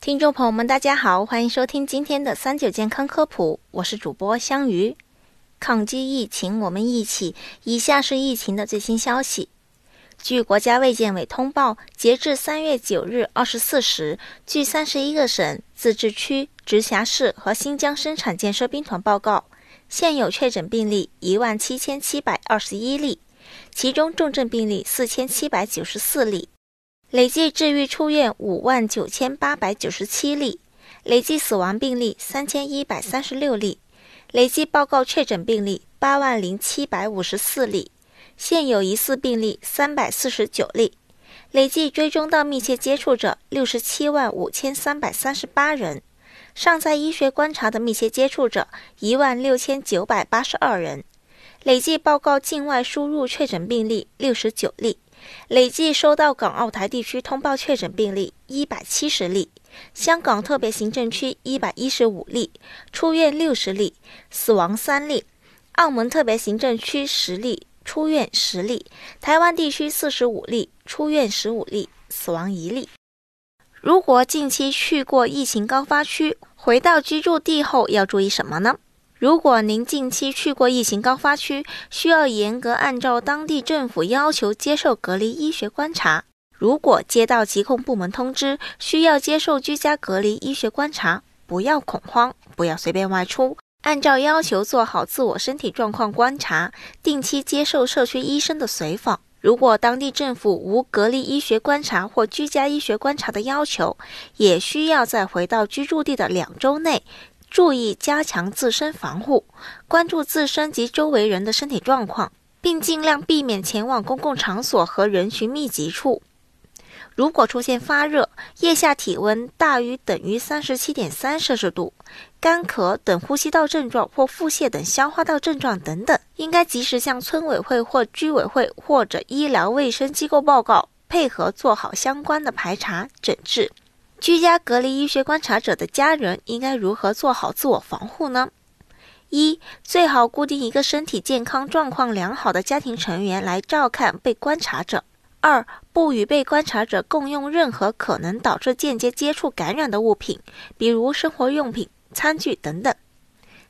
听众朋友们，大家好，欢迎收听今天的三九健康科普，我是主播香鱼。抗击疫情，我们一起。以下是疫情的最新消息。据国家卫健委通报，截至三月九日二十四时，据三十一个省、自治区、直辖市和新疆生产建设兵团报告，现有确诊病例一万七千七百二十一例，其中重症病例四千七百九十四例。累计治愈出院五万九千八百九十七例，累计死亡病例三千一百三十六例，累计报告确诊病例八万零七百五十四例，现有疑似病例三百四十九例，累计追踪到密切接触者六十七万五千三百三十八人，尚在医学观察的密切接触者一万六千九百八十二人，累计报告境外输入确诊病例六十九例。累计收到港澳台地区通报确诊病例一百七十例，香港特别行政区一百一十五例，出院六十例，死亡三例；澳门特别行政区十例，出院十例；台湾地区四十五例，出院十五例，死亡一例。如果近期去过疫情高发区，回到居住地后要注意什么呢？如果您近期去过疫情高发区，需要严格按照当地政府要求接受隔离医学观察。如果接到疾控部门通知需要接受居家隔离医学观察，不要恐慌，不要随便外出，按照要求做好自我身体状况观察，定期接受社区医生的随访。如果当地政府无隔离医学观察或居家医学观察的要求，也需要在回到居住地的两周内。注意加强自身防护，关注自身及周围人的身体状况，并尽量避免前往公共场所和人群密集处。如果出现发热、腋下体温大于等于三十七点三摄氏度、干咳等呼吸道症状或腹泻等消化道症状等等，应该及时向村委会或居委会或者医疗卫生机构报告，配合做好相关的排查诊治。居家隔离医学观察者的家人应该如何做好自我防护呢？一、最好固定一个身体健康状况良好的家庭成员来照看被观察者。二、不与被观察者共用任何可能导致间接接触感染的物品，比如生活用品、餐具等等。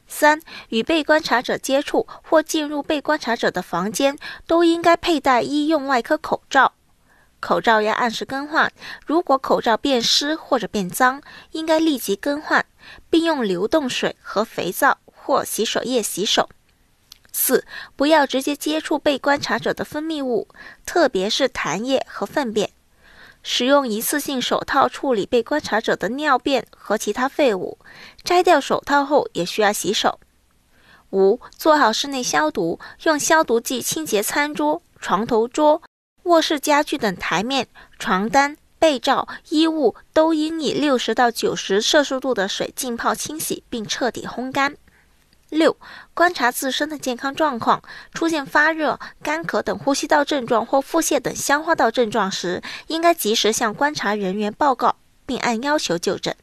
三、与被观察者接触或进入被观察者的房间，都应该佩戴医用外科口罩。口罩要按时更换，如果口罩变湿或者变脏，应该立即更换，并用流动水和肥皂或洗手液洗手。四、不要直接接触被观察者的分泌物，特别是痰液和粪便。使用一次性手套处理被观察者的尿便和其他废物，摘掉手套后也需要洗手。五、做好室内消毒，用消毒剂清洁餐桌、床头桌。卧室家具等台面、床单、被罩、衣物都应以六十到九十摄氏度的水浸泡清洗，并彻底烘干。六、观察自身的健康状况，出现发热、干咳等呼吸道症状或腹泻等消化道症状时，应该及时向观察人员报告，并按要求就诊。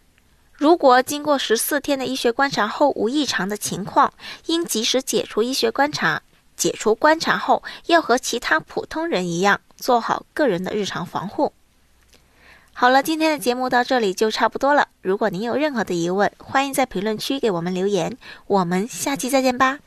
如果经过十四天的医学观察后无异常的情况，应及时解除医学观察。解除观察后，要和其他普通人一样，做好个人的日常防护。好了，今天的节目到这里就差不多了。如果您有任何的疑问，欢迎在评论区给我们留言。我们下期再见吧。